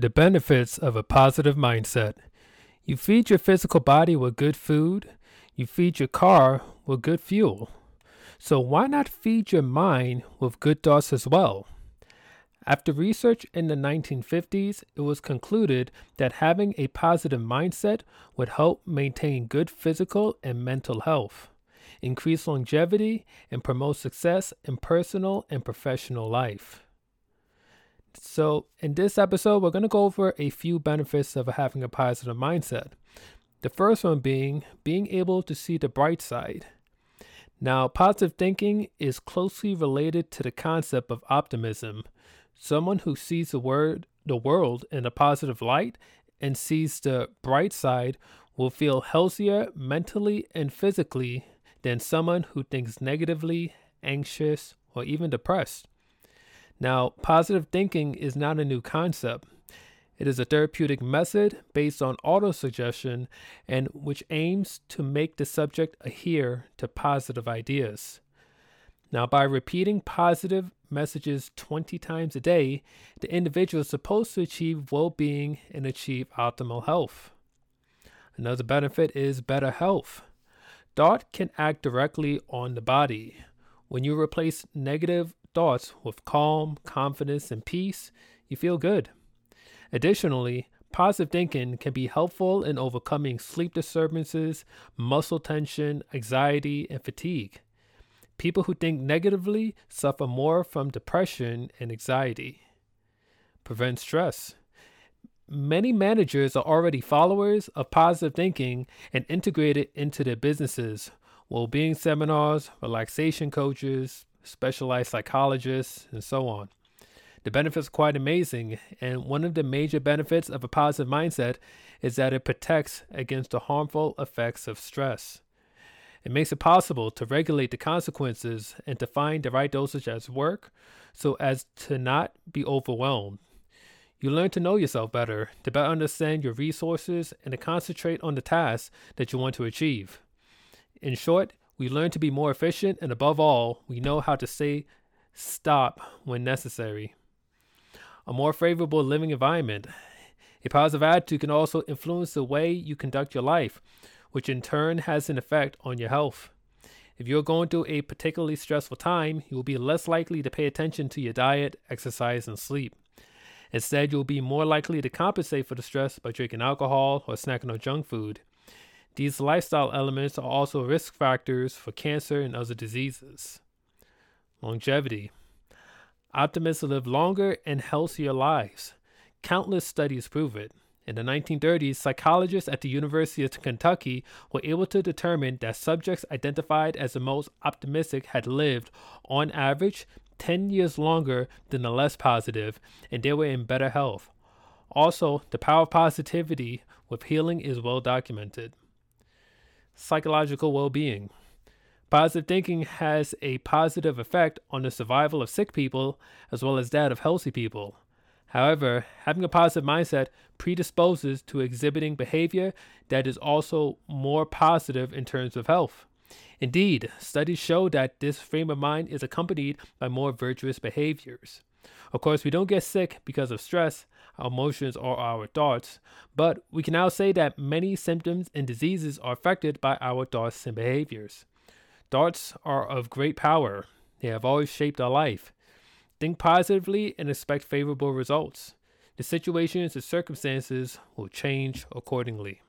The benefits of a positive mindset. You feed your physical body with good food, you feed your car with good fuel. So why not feed your mind with good thoughts as well? After research in the 1950s, it was concluded that having a positive mindset would help maintain good physical and mental health, increase longevity, and promote success in personal and professional life. So, in this episode, we're going to go over a few benefits of having a positive mindset. The first one being being able to see the bright side. Now, positive thinking is closely related to the concept of optimism. Someone who sees the word the world in a positive light and sees the bright side will feel healthier mentally and physically than someone who thinks negatively, anxious, or even depressed. Now, positive thinking is not a new concept. It is a therapeutic method based on autosuggestion and which aims to make the subject adhere to positive ideas. Now, by repeating positive messages 20 times a day, the individual is supposed to achieve well being and achieve optimal health. Another benefit is better health. Thought can act directly on the body. When you replace negative thoughts with calm, confidence, and peace, you feel good. Additionally, positive thinking can be helpful in overcoming sleep disturbances, muscle tension, anxiety, and fatigue. People who think negatively suffer more from depression and anxiety. Prevent stress. Many managers are already followers of positive thinking and integrate it into their businesses. Well being seminars, relaxation coaches, specialized psychologists, and so on. The benefits are quite amazing, and one of the major benefits of a positive mindset is that it protects against the harmful effects of stress. It makes it possible to regulate the consequences and to find the right dosage at work so as to not be overwhelmed. You learn to know yourself better, to better understand your resources, and to concentrate on the tasks that you want to achieve. In short, we learn to be more efficient, and above all, we know how to say stop when necessary. A more favorable living environment. A positive attitude can also influence the way you conduct your life, which in turn has an effect on your health. If you're going through a particularly stressful time, you will be less likely to pay attention to your diet, exercise, and sleep. Instead, you'll be more likely to compensate for the stress by drinking alcohol or snacking on junk food. These lifestyle elements are also risk factors for cancer and other diseases. Longevity. Optimists live longer and healthier lives. Countless studies prove it. In the 1930s, psychologists at the University of Kentucky were able to determine that subjects identified as the most optimistic had lived, on average, 10 years longer than the less positive, and they were in better health. Also, the power of positivity with healing is well documented psychological well being. Positive thinking has a positive effect on the survival of sick people as well as that of healthy people. However, having a positive mindset predisposes to exhibiting behavior that is also more positive in terms of health. Indeed, studies show that this frame of mind is accompanied by more virtuous behaviors. Of course, we don't get sick because of stress, our emotions, or our thoughts, but we can now say that many symptoms and diseases are affected by our thoughts and behaviors. Thoughts are of great power, they have always shaped our life. Think positively and expect favorable results. The situations and circumstances will change accordingly.